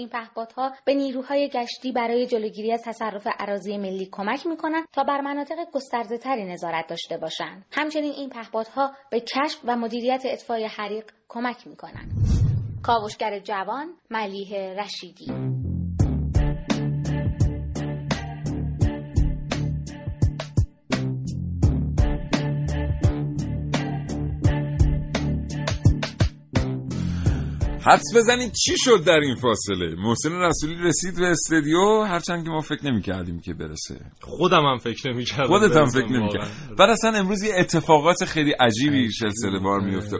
این پهپادها به نیروهای گشتی برای جلوگیری از تصرف اراضی ملی کمک می‌کنند تا بر مناطق گسترده تری نظارت داشته باشند. همچنین این پهپادها به کشف و مدیریت اطفای حریق کمک می‌کنند. کاوشگر جوان ملیه رشیدی حدس بزنید چی شد در این فاصله؟ محسن رسولی رسید به استودیو هرچند که ما فکر نمی کردیم که برسه. خودم هم فکر نمی کردم خودت هم فکر نمی واقعا. بعد اصلا امروز یه اتفاقات خیلی عجیبی سلسله وار میفته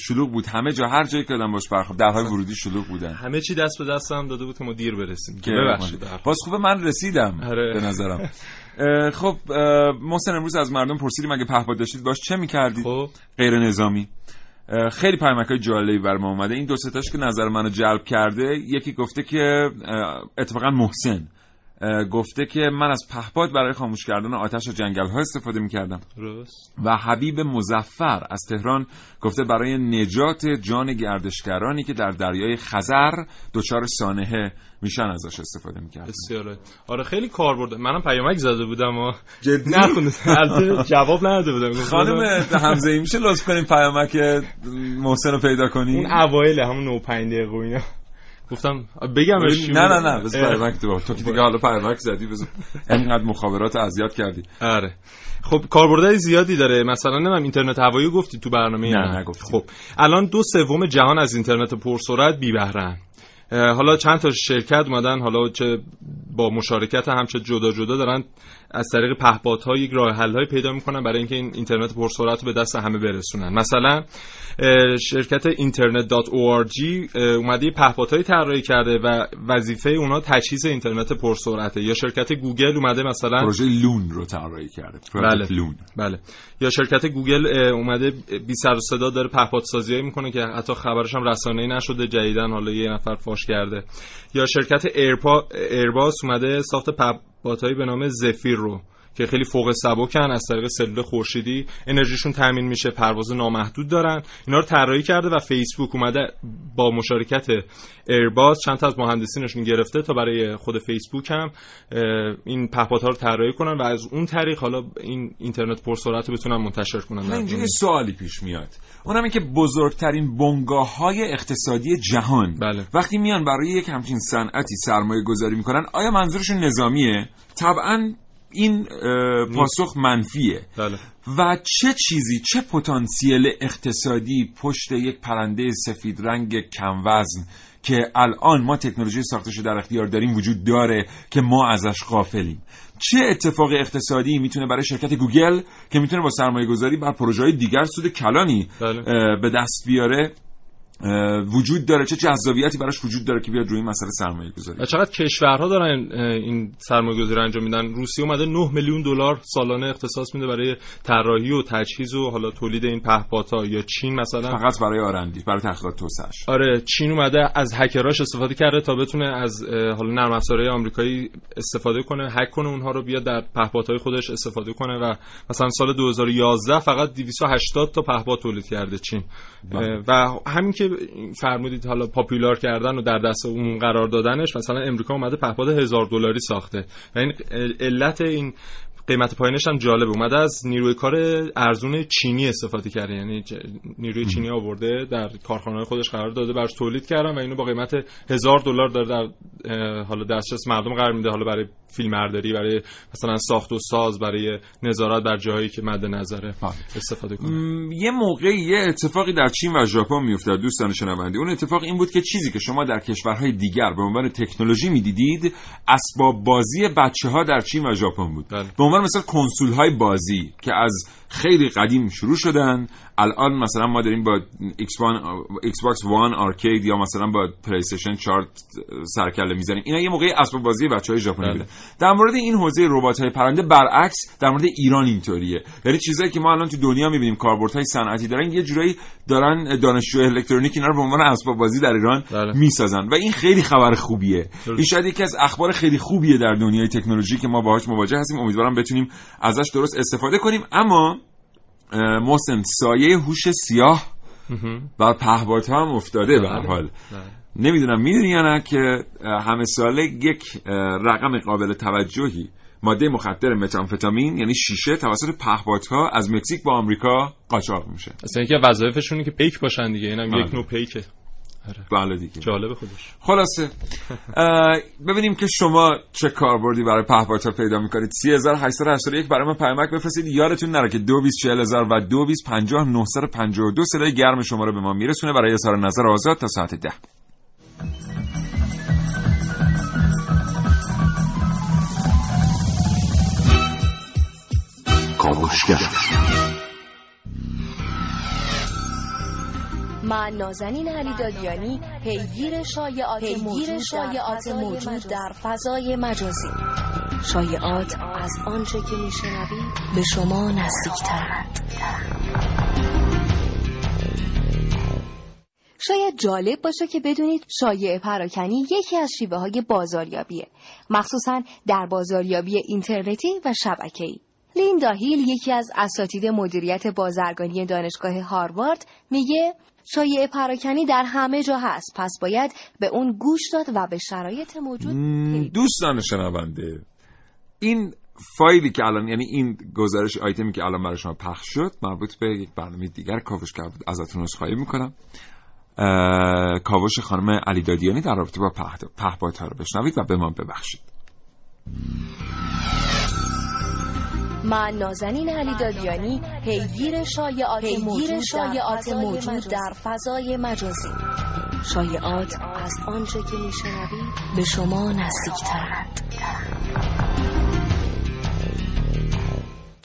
شلوغ بود. همه جا هر جایی که آدم باش برخورد درهای ورودی شلوغ بودن. همه چی دست به دست هم داده بود که ما دیر برسیم. که ببخشید. باز خوبه من رسیدم آره. به نظرم. خب محسن امروز از مردم پرسیدیم اگه پهپاد داشتید باش چه می‌کردید؟ خب. غیر نظامی. خیلی پیامک های جالبی بر ما اومده. این دو سه تاش که نظر منو جلب کرده یکی گفته که اتفاقا محسن. گفته که من از پهپاد برای خاموش کردن آتش و جنگل ها استفاده می‌کردم. درست. و حبیب مزفر از تهران گفته برای نجات جان گردشگرانی که در دریای خزر دچار سانحه میشن ازش استفاده می‌کردن بسیاره آره خیلی کار برده منم پیامک زده بودم و جدی؟ نخوندم. جواب نداده بودم. خانم همزه میشه لطف کنیم پیامک محسن رو پیدا کنی؟ اون اوایل همون نو پنج دقیقه و اینا. گفتم بگمش چی نه نه؟ نه بذار. پیامک تو تو که دیگه حالا پیامک زدی بذار اینقدر مخابرات اذیت کردی آره خب کاربردهای زیادی داره مثلا نمیم اینترنت هوایی گفتی تو برنامه نه، یا نگفتیم. خب الان دو سوم جهان از اینترنت پرسرعت بی. اه، حالا چند تا شرکت اومدن حالا چه با مشارکت هم چه جدا جدا دارن از طریق پهپادها یک راه حل پیدا می‌کنن برای اینکه این اینترنت پرسرعت رو به دست همه برسونن. مثلا شرکت اه، اومده پهپادهایی طراحی کرده و وظیفه اونا تجهیز اینترنت پرسرعته. یا شرکت گوگل اومده مثلا پروژه لون رو طراحی کرده. بله لون. بله. یا شرکت گوگل اومده بی سر و صدا داره پهپادسازی می‌کنه که حتی خبرش هم رسانه‌ای نشده جدیدن حالا یه نفر فاش کرده. یا شرکت ایرپا ایرباس اومده ساخت پهپادهایی به نام Zephyr رو که خیلی فوق سبکن از طریق سلول خورشیدی انرژیشون تامین میشه پرواز نامحدود دارن اینا رو طراحی کرده و فیسبوک اومده با مشارکت ایرباس چند تا از مهندسینشون گرفته تا برای خود فیسبوک هم این پهپادها رو طراحی کنن و از اون طریق حالا این اینترنت پرسرعت رو بتونن منتشر کنن. یه سوالی پیش میاد اونم این که بزرگترین بنگاه های اقتصادی جهان بله. وقتی میان برای یک همچین صنعتی سرمایه گذاری می‌کنن آیا منظورشون نظامیه طبعا این پاسخ منفیه بله. و چه چیزی چه پتانسیل اقتصادی پشت یک پرنده سفید رنگ کم وزن که الان ما تکنولوژی ساختش در اختیار داریم وجود داره که ما ازش غافلیم چه اتفاق اقتصادی می‌تونه برای شرکت گوگل که می‌تونه با سرمایه گذاری بر پروژه های دیگر سود کلانی بله. به دست بیاره وجود داره. چه جذابیتی براش وجود داره که بیاد روی این مسئله سرمایه گذاری. و چقدر کشورها دارن این سرمایه گذاری انجام میدن؟ روسیه اومده 9 میلیون دلار سالانه اختصاص میده برای طراحی و تجهیز و حالا تولید این پهپادها یا چین مثلا. فقط برای آرندی برای تحقیقات توسعهش. آره چین اومده از هکراش استفاده کرده تا بتونه از حالا نرم افزارهای آمریکایی استفاده کنه هک کنه اونها رو بیاد در پهپادهای خودش استفاده کنه و مثلا سال 2011 فقط 280 تا پهپاد تولید کرده چین. بله. و همین که فرمودید حالا پاپولار کردن و در دست عموم قرار دادنش مثلا امریکا اومده پهپاد هزار دلاری ساخته. و این علت این قیمت پایینش هم جالب اومده از نیروی کار ارزون چینی استفاده کرده. یعنی ج- نیروی چینی آورده در کارخانه خودش قرار داده براش تولید کردن و اینو با قیمت هزار دلار داره در حالا دسترس مردم قرار میده. حالا برای فیلمبرداری برای مثلا ساخت و ساز برای نظارت بر جاهایی که مد نظره استفاده کنه. م، یه موقعی یه اتفاقی در چین و ژاپن میافتاد دوستان شنونده. اون اتفاق این بود که چیزی که شما در کشورهای دیگر به عنوان تکنولوژی می‌دیدید اسباب بازی بچه ها در چین و ژاپن بود. بله. به عنوان مثلا کنسول های بازی که از خیلی قدیم شروع شدن الان مثلا ما داریم با Xbox One Arcade یا مثلا با PlayStation 4 سرکله می‌زنیم. اینا یه موقعی اسباب بازی بچه های ژاپنی بله. بودن. در مورد این حوزه ربات های پرنده برعکس در مورد ایران اینطوریه. یعنی چیزایی که ما الان تو دنیا می‌بینیم کاربردهای صنعتی دارن یه جورایی دارن دانشجو الکترونیک اینا رو به عنوان اسباب بازی در ایران بله. می‌سازن. و این خیلی خبر خوبیه. این شاید یکی از اخبار خیلی خوبیه در دنیای تکنولوژی که ما باهاش مواجه هستیم. امیدوارم بتونیم ازش درست استفاده کنیم. اما محسن سایه هوش سیاه. بر پهپادها هم افتاده به هر حال. نمی‌دونم می‌دونی یا نه که همه ساله یک رقم قابل توجهی. ماده مخدر متامفتامین یعنی شیشه توسط پهپادها از مکزیک با آمریکا قاچاق میشه. اصلا یکی از وظایفشونه که پیک باشن دیگه اینم یک آره. نوع پیکه. بله دیگه. جالب خودش. خلاصه. ببینیم که شما چه کاربردی برای پهپادها پیدا می‌کنید. 3881 برای ما پیامک بفرستید. یادتون نره که 224000 و 2250 صدای گرم شما رو به ما میرسونه برای اظهار نظر آزاد تا ساعت 10 کاوشگر. من نازنین علی دادیانی پیگیر شایعات موجود شایعات موجود موجود در فضای مجازی. شایعات از آنچه که میشنوید به شما نزدیکترند. شاید جالب باشه که بدونید شایعه پراکنی یکی از شیوه های بازاریابیه. مخصوصا در بازاریابی اینترنتی و شبکه‌ای. لیندا هیل یکی از اساتید مدیریت بازرگانی دانشگاه هاروارد میگه شایعه پراکنی در همه جا هست. پس باید به اون گوش داد و به شرایط موجود دوستان شنونده این فایلی که الان یعنی این گزارش آیتمی که الان برای شما پخش شد مربوط به یک برنامه دیگر کاوشگر بود ازتون عذرخواهی می‌کنم. کاوش خانم علی دادیانی در رابطه با پهپادها رو بشنوید و به ما ببخشید. من نازنین علی دادیانی پیگیر شایعات موجود شایعات موجود مجازی. در فضای مجازی شایعات از آنچه که میشنوید به شما نزدیکترند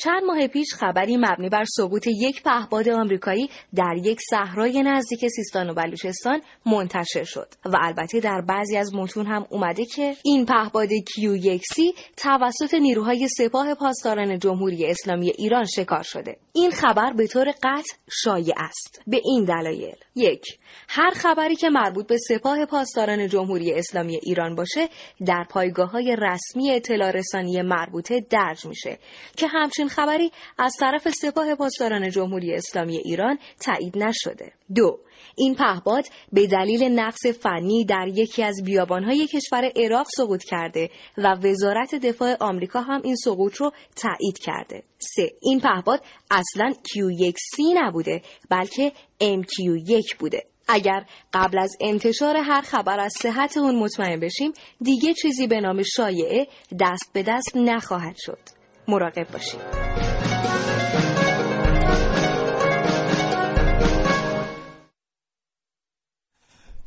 چند ماه پیش خبری مبنی بر ثبوت یک پهپاد آمریکایی در یک صحرای نزدیک سیستان و بلوچستان منتشر شد و البته در بعضی از متون هم اومده که این پهپاد Q1C توسط نیروهای سپاه پاسداران جمهوری اسلامی ایران شکار شده. این خبر به طور قطع شایع است. به این دلایل. یک هر خبری که مربوط به سپاه پاسداران جمهوری اسلامی ایران باشه در پایگاه های رسمی اطلاع رسانی مربوطه درج میشه که همچین خبری از طرف سپاه پاسداران جمهوری اسلامی ایران تایید نشده. دو این پهپاد به دلیل نقص فنی در یکی از بیابانهای کشور عراق سقوط کرده و وزارت دفاع آمریکا هم این سقوط رو تایید کرده. سه این پهپاد اصلا Q1C نبوده بلکه MQ1 بوده. اگر قبل از انتشار هر خبر از صحت اون مطمئن بشیم دیگه چیزی به نام شایعه دست به دست نخواهد شد. مراقب باشید.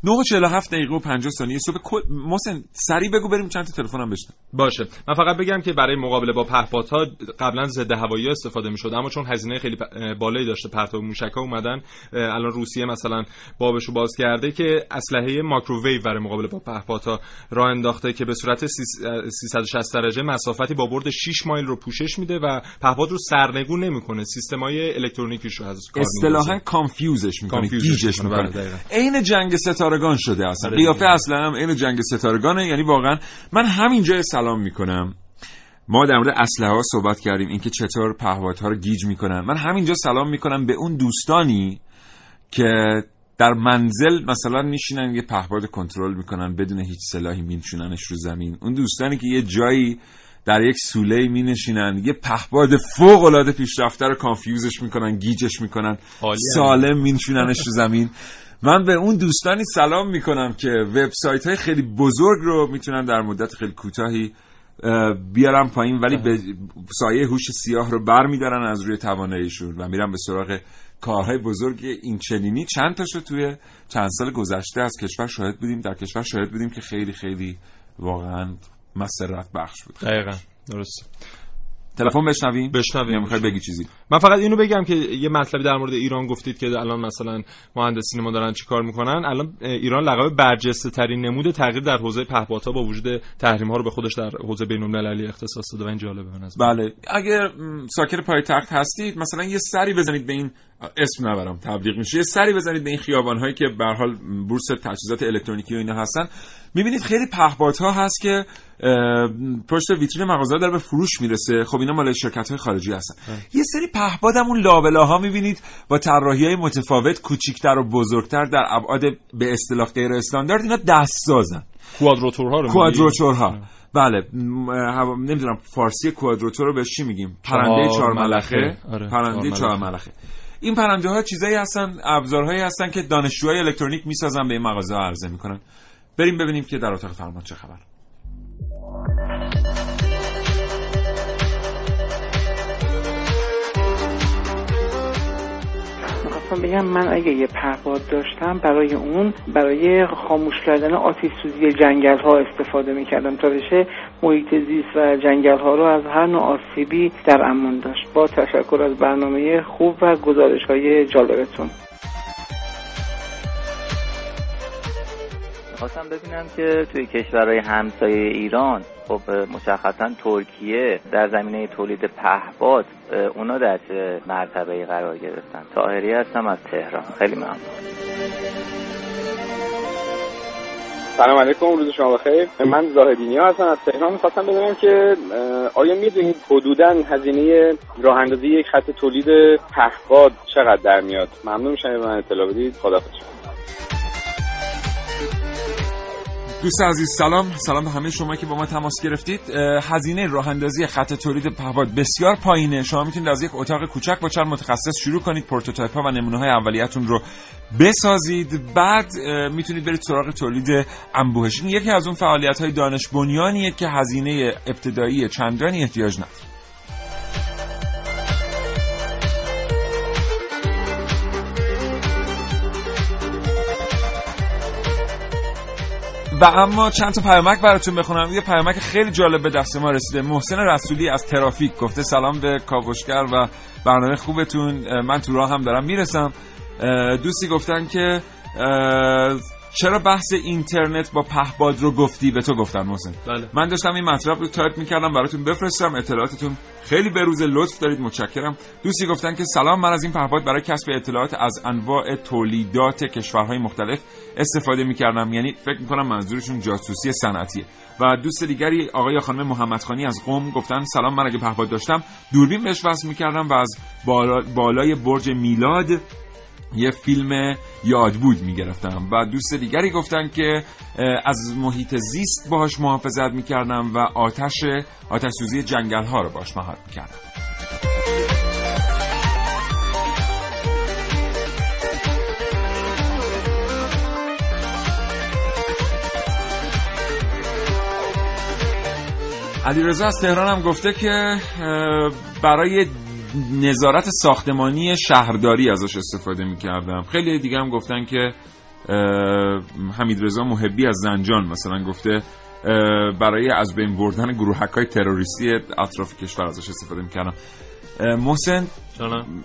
9 و 47 دقیقه و 50 ثانیه صبح. کل محسن سریع بگو بریم چند تا تلفن هم بشنم باشه. من فقط بگم که برای مقابله با پهپادها قبلا ضد هوایی استفاده می‌شد اما چون هزینه خیلی پ- بالایی داشته پرتاب موشک ها اومدن الان روسیه مثلا بابشو باز کرده که اسلحه ماکروویو برای مقابله با پهپادها راه انداخته که به صورت سیس- اه، 360 درجه مسافتی با برد 6 مایل رو پوشش میده و پهپاد رو سرنگون نمی‌کنه. سیستمای الکترونیکیش رو از کار اصطلاحا. confuse ش می‌کنه گیجش می‌کنه، بله،. عین جنگ ستارگان شده اصلا. آره قیافه دیگه. اصلا هم عین جنگ ستارگانه. یعنی واقعا من همینجا سلام می‌کنم. ما در مورد اسلحه ها صحبت کردیم اینکه چطور پهپادها رو گیج می‌کنن. من همینجا سلام می‌کنم به اون دوستانی که در منزل مثلا میشینن یه پهپاد کنترل می‌کنن بدون هیچ سلاحی میشوننش رو زمین. اون دوستانی که یه جایی در یک سوله می نشینن یه پهپاد فوق العاده پیشرفته رو کانفیوزش می‌کنن گیجش می‌کنن. سالم مینشوننش رو زمین. من به اون دوستانی سلام می‌کنم که وبسایت های خیلی بزرگ رو می‌تونن در مدت خیلی کوتاهی اه، بیارن پایین ولی به سایه هوش سیاه رو بر میدارن از روی تواناییشون و میرن به سراغ کارهای بزرگ این چنینی. چند تاشو توی چند سال گذشته از کشور شاهد بودیم در کشور شاهد بودیم که خیلی خیلی واقعا مسرت بخش بود. دقیقا درست تلفن بشنویم؟ بشنویم. می‌خوای بگی چیزی؟ من فقط اینو بگم که یه مطلبی در مورد ایران گفتید که الان مثلا مهندسین ما دارن چیکار می‌کنن. الان ایران لقب برجسته ترین نمود تغییر در حوزه پهپادها با وجود تحریم ها رو به خودش در حوزه بین المللی اختصاص داده و این جالبه به نظر. بله. اگر م، ساکن پایتخت هستید مثلا یه سری بزنید به این اسم نبرم تبلیغ میشه. یه سری بزنید به این خیابان هایی که به هر حال بورس تجهیزات الکترونیکی و اینا هستن. می‌بینید خیلی پهپادها هست که اه، پشت ویترین مغازه داره به فروش می‌رسه. خب اینا مال شرکت های خارجی هستن. یه سری پهپاد هم اون لابلاها می‌بینید با طراحی های متفاوت کوچیکتر و بزرگتر در ابعاد به اصطلاح غیر استاندارد. اینا دست سازن کوادروتورها رو کوادروتورها. بله. نمی‌دونم فارسی کوادروتور رو به چی میگیم؟ پرنده چهار ملخه. آره، پرنده چهار چهار ملخه. این پرنده ها چیزایی هستن ابزارهایی هستن که دانشجوهای الکترونیک می‌سازن به این مغازه عرضه می‌کنن. بریم ببینیم که در اتاق فرمان چه خبر. می‌خواستم بگم من اگه یه پهپاد داشتم برای اون برای خاموش کردن آتیش سوزی جنگل ها استفاده می‌کردم تا بشه محیط زیست و جنگل ها رو از هر نوع آسیبی در امان داشت. با تشکر از برنامه خوب و گزارش های جالبتون. می‌خواستم ببینم که توی کشورهای همسایه ایران خب مشخصا ترکیه در زمینه تولید پهپاد اونا در چه مرتبه قرار گرفتن. تاهری هستم از تهران. خیلی ممنون. سلام علیکم روز شما بخیر. من زاهدینی هستم از تهران. می‌خواستم بدونم که آیا می‌دونید حدودا هزینه راه اندازی یک خط تولید پهپاد چقدر در میاد؟ ممنون میشم من اطلاع بدید. خدا دوست عزیز سلام. سلام به همه شما که با ما تماس گرفتید. هزینه راه اندازی خط تولید پهپاد بسیار پایینه. شما می‌تونید از یک اتاق کوچک با چند متخصص شروع کنید prototype ها و نمونه های اولیتون رو بسازید. بعد می‌تونید برید سراغ تولید انبوهش. یکی از اون فعالیت های دانش بنیانیه که هزینه ابتدایی چندانی احتیاج نداره. و اما چند تا پیامک براتون بخونم. یه پیامک خیلی جالب به دست ما رسیده. محسن رسولی از ترافیک گفته سلام به کاوشگر و برنامه خوبتون. من تو راه هم دارم می‌رسم. دوستی گفتن که چرا بحث اینترنت با پهباد رو گفتی به تو گفتن محسن؟ بله. من داشتم این مطلب رو تایپ می‌کردم براتون بفرستم. اطلاعاتتون خیلی به روز لطف دارید متشکرم. دوستی گفتن که سلام من از این پهپاد برای کسب اطلاعات از انواع تولیدات کشورهای مختلف استفاده می‌کردم. یعنی فکر می‌کنم منظورشون جاسوسی صنعتیه. و دوست دیگری آقای یا خانم محمدخانی از قم گفتن سلام من اگه پهپاد داشتم دوربین بهش وصل می‌کردم و از بالا بالای برج میلاد یه فیلم یاد بود می‌گرفتم و دوست دیگری گفتن که از محیط زیست باهاش محافظت می‌کردم و آتش آتش سوزی جنگل ها رو باش مهار می‌کردم. علی رضا از تهران هم گفته که برای نظارت ساختمانی شهرداری ازش استفاده می‌کردم. خیلی دیگه هم گفتن که حمید رضا محبی از زنجان مثلا گفته برای از بین بردن گروهک های تروریستی اطراف کشور ازش استفاده می‌کردم. محسن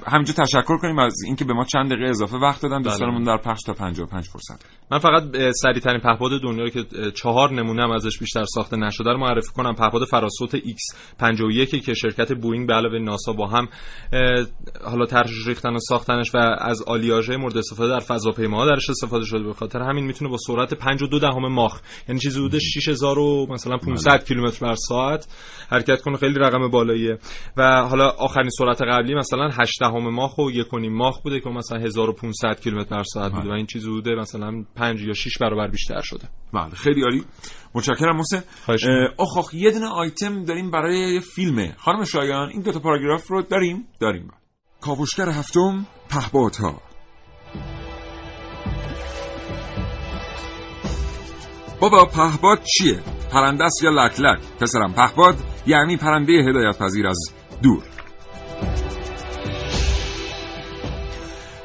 همینجا تشکر کنیم از اینکه به ما چند دقیقه اضافه وقت دادن. دوستانمون در پخش تا 55 فرصت. من فقط سریع ترین پهپاد دنیا که چهار نمونه هم ازش بیشتر ساخته نشده رو معرفی کنم. پهپاد فراسوت X51 که شرکت بوئینگ به علاوه ناسا با هم حالا طرح ریختن و ساختنش و از آلیاژ مورد استفاده در فضاپیماها درش استفاده شده. به خاطر همین می‌تونه با سرعت 5.2 دهم ماخ یعنی چیزی حدود 6000 مثلا 500 کیلومتر بر ساعت حرکت کنه. خیلی رقم بالاییه. و حالا آخرین سرعت قبلی مثلا 8 دهم ماخ و 1.5 ماخ بوده که مثلا 1500 کیلومتر بر ساعت بوده و این چیزی بوده مثلا 5 یا 6 برابر بیشتر شده. بله خیلی عالی. متشکرم محسن. اخ اخ یه دونه آیتم داریم برای فیلمه خانم شایان این دو تا پاراگراف رو داریم؟ داریم. کاوشگر هفتم پهپادها. بابا پهباد چیه؟ پرنده است یا لک لک؟ پسرم پهباد یعنی پرنده هدایت پذیر از دور.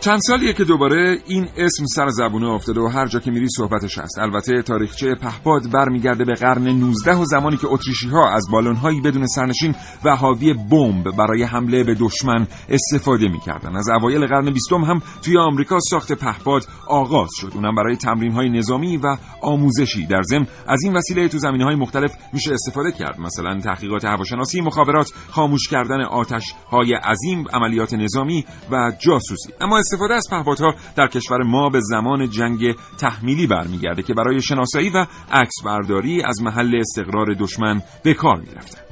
چند سالیه که دوباره این اسم سر زبونه افتاده و هر جا که میری صحبتش هست. البته تاریخچه پهپاد برمیگرده به قرن 19 و زمانی که اتریشی ها از بالونهایی بدون سرنشین و حاوی بمب برای حمله به دشمن استفاده می‌کردن. از اوایل قرن 20 هم توی آمریکا ساخت پهپاد آغاز شد. اونم برای تمرین های نظامی و آموزشی. در ضمن از این وسیله تو زمینه های مختلف میشه استفاده کرد. مثلا تحقیقات هواشناسی مخابرات خاموش کردن آتش های عظیم عملیات نظامی و جاسوسی. اما استفاده از پهپادها در کشور ما به زمان جنگ تحمیلی برمیگرده که برای شناسایی و عکس برداری از محل استقرار دشمن به کار می‌رفتن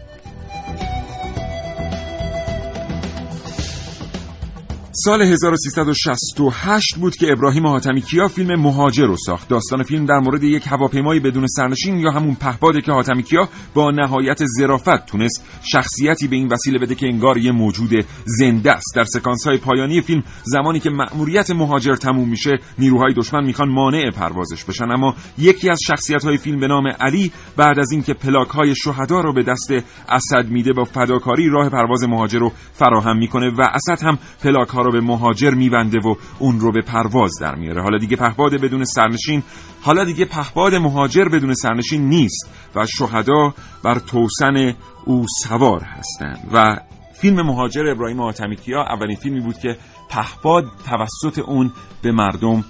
سال 1368 بود که ابراهیم حاتمی کیا فیلم مهاجر رو ساخت. داستان فیلم در مورد یک هواپیمای بدون سرنشین یا همون پهپاده که حاتمی کیا با نهایت ظرافت تونست شخصیتی به این وسیله بده که انگار یه موجود زنده است. در سکانس های پایانی فیلم زمانی که مأموریت مهاجر تموم میشه، نیروهای دشمن می‌خوان مانع پروازش بشن اما یکی از شخصیت های فیلم به نام علی بعد از اینکه پلاک های شهدا رو به دست اسد میده با فداکاری راه پرواز مهاجر رو فراهم می‌کنه و اسد هم پلاک ها رو به مهاجر میبنده و اون رو به پرواز در میاره. حالا دیگه پهباد بدون سرنشین حالا دیگه پهباد مهاجر بدون سرنشین نیست و شهدا بر توسن او سوار هستند. و فیلم مهاجر ابراهیم آتمیکیا اولین فیلمی بود که پهباد توسط اون به مردم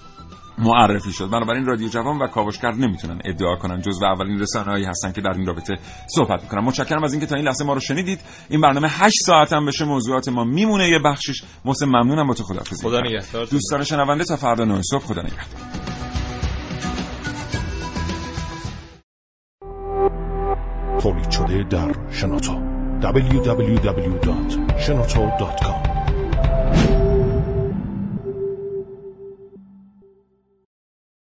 معرفی شد. بنابراین رادیو جوان و کاوشگر نمی‌تونن ادعا کنن جز و اولین رسانه هایی هستن که در این رابطه صحبت می‌کنن. متشکرم از اینکه تا این لحظه ما رو شنیدید. این برنامه 8 ساعت هم بشه. موضوعات ما میمونه. یه بخشش محسن ممنونم با تو. خداحافظی. خدا نگهدار. دوستان شنونده تا فردا 9 صبح خدا نگهدار. تولید شده در شنوتو. www.shenoto.com